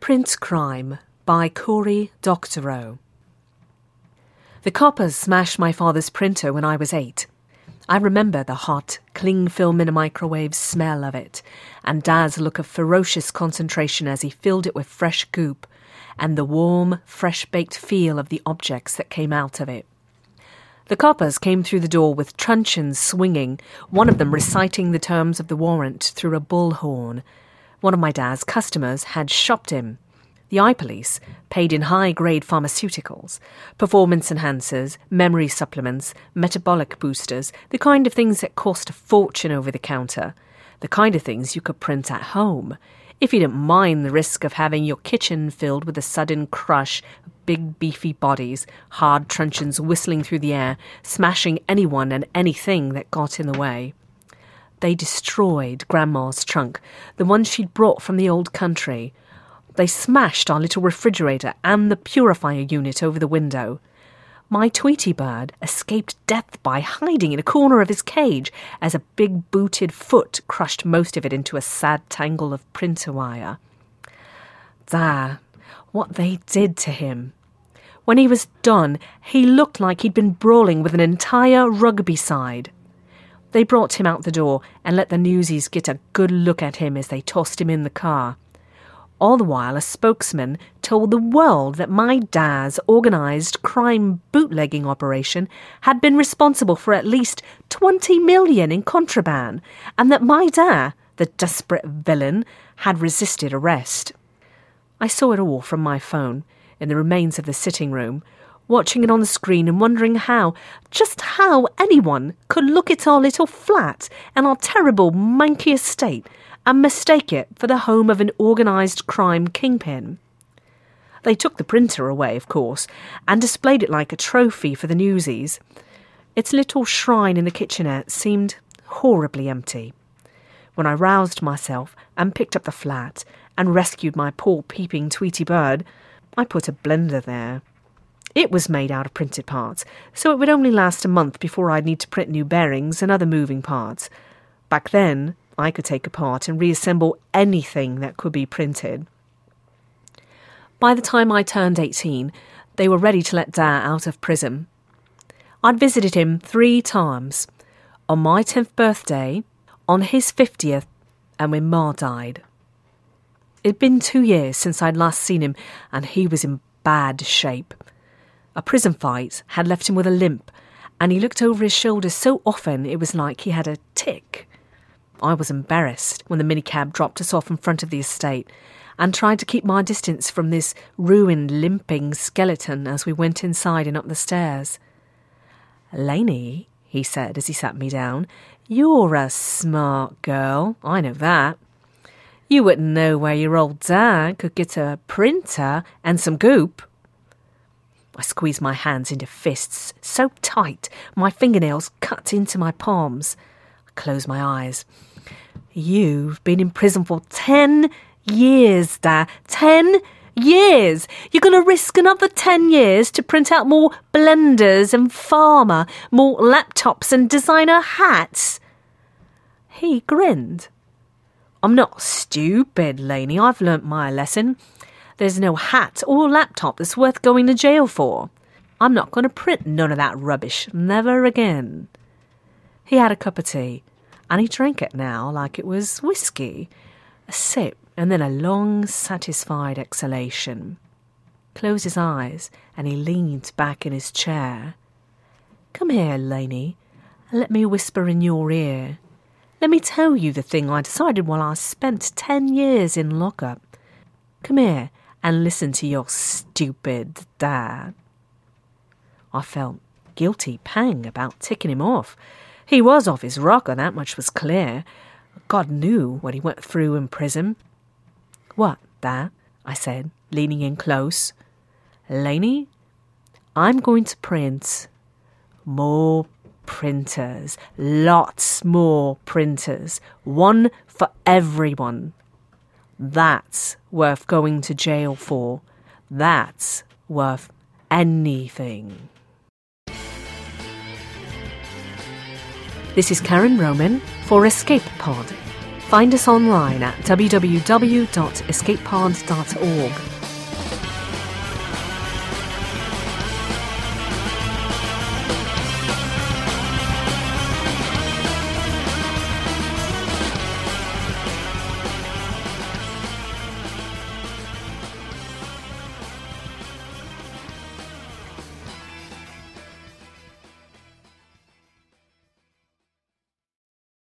Printcrime by Cory Doctorow. The coppers smashed my father's printer when I was eight. I remember the hot, cling film in a microwave smell of it, and Dad's look of ferocious concentration as he filled it with fresh goop, and the warm, fresh baked feel of the objects that came out of it. The coppers came through the door with truncheons swinging, one of them reciting the terms of the warrant through a bullhorn. One of my dad's customers had shopped him. The ink police paid in high grade pharmaceuticals, performance enhancers, memory supplements, metabolic boosters, the kind of things that cost a fortune over the counter, the kind of things you could print at home, if you didn't mind the risk of having your kitchen filled with a sudden crush of big beefy bodies, hard truncheons whistling through the air, smashing anyone and anything that got in the way. They destroyed Grandma's trunk, the one she'd brought from the old country, they smashed our little refrigerator and the purifier unit over the window. My Tweety bird escaped death by hiding in a corner of his cage as a big booted foot crushed most of it into a sad tangle of printer wire. There, what they did to him. When he was done, he looked like he'd been brawling with an entire rugby side. They brought him out the door and let the newsies get a good look at him as they tossed him in the car. All the while, a spokesman told the world that my dad's organised crime bootlegging operation had been responsible for at least 20 million in contraband, and that my dad, the desperate villain, had resisted arrest. I saw it all from my phone, in the remains of the sitting room, watching it on the screen and wondering how, just how anyone could look at our little flat and our terrible manky estate and mistake it for the home of an organised crime kingpin. They took the printer away, of course, and displayed it like a trophy for the newsies. Its little shrine in the kitchenette seemed horribly empty. When I roused myself and picked up the flat and rescued my poor peeping Tweety bird, I put a blender there. It was made out of printed parts, so it would only last a month before I'd need to print new bearings and other moving parts. Back then, I could take apart and reassemble anything that could be printed. By the time I turned 18, they were ready to let Dad out of prison. I'd visited him three times on my 10th birthday, on his 50th, and when Ma died. It'd been two years since I'd last seen him, and he was in bad shape. A prison fight had left him with a limp, and he looked over his shoulder so often it was like he had a tic. I was embarrassed when the minicab dropped us off in front of the estate and tried to keep my distance from this ruined, limping skeleton as we went inside and up the stairs. Lainey, he said as he sat me down, you're a smart girl, I know that. You wouldn't know where your old dad could get a printer and some goop. I squeezed my hands into fists so tight my fingernails cut into my palms. I closed my eyes. You've been in prison for 10 years, Dad. 10 years. You're going to risk another 10 years to print out more blenders and pharma, more laptops and designer hats. He grinned. I'm not stupid, Lainey. I've learnt my lesson. There's no hat or laptop that's worth going to jail for. I'm not going to print none of that rubbish. Never again. He had a cup of tea and he drank it now like it was whiskey. A sip, and then a long, satisfied exhalation. Closed his eyes, and he leaned back in his chair. Come here, Lainey, and let me whisper in your ear. Let me tell you the thing I decided while I spent ten years in lockup. Come here and listen to your stupid dad. I felt guilty pang about ticking him off. He was off his rocker, that much was clear. God knew what he went through in prison. What, that? I said, leaning in close. Lainey, I'm going to print more printers, lots more printers, one for everyone. That's worth going to jail for. That's worth anything. This is Karen Roman for Escape Pod. Find us online at www.escapepod.org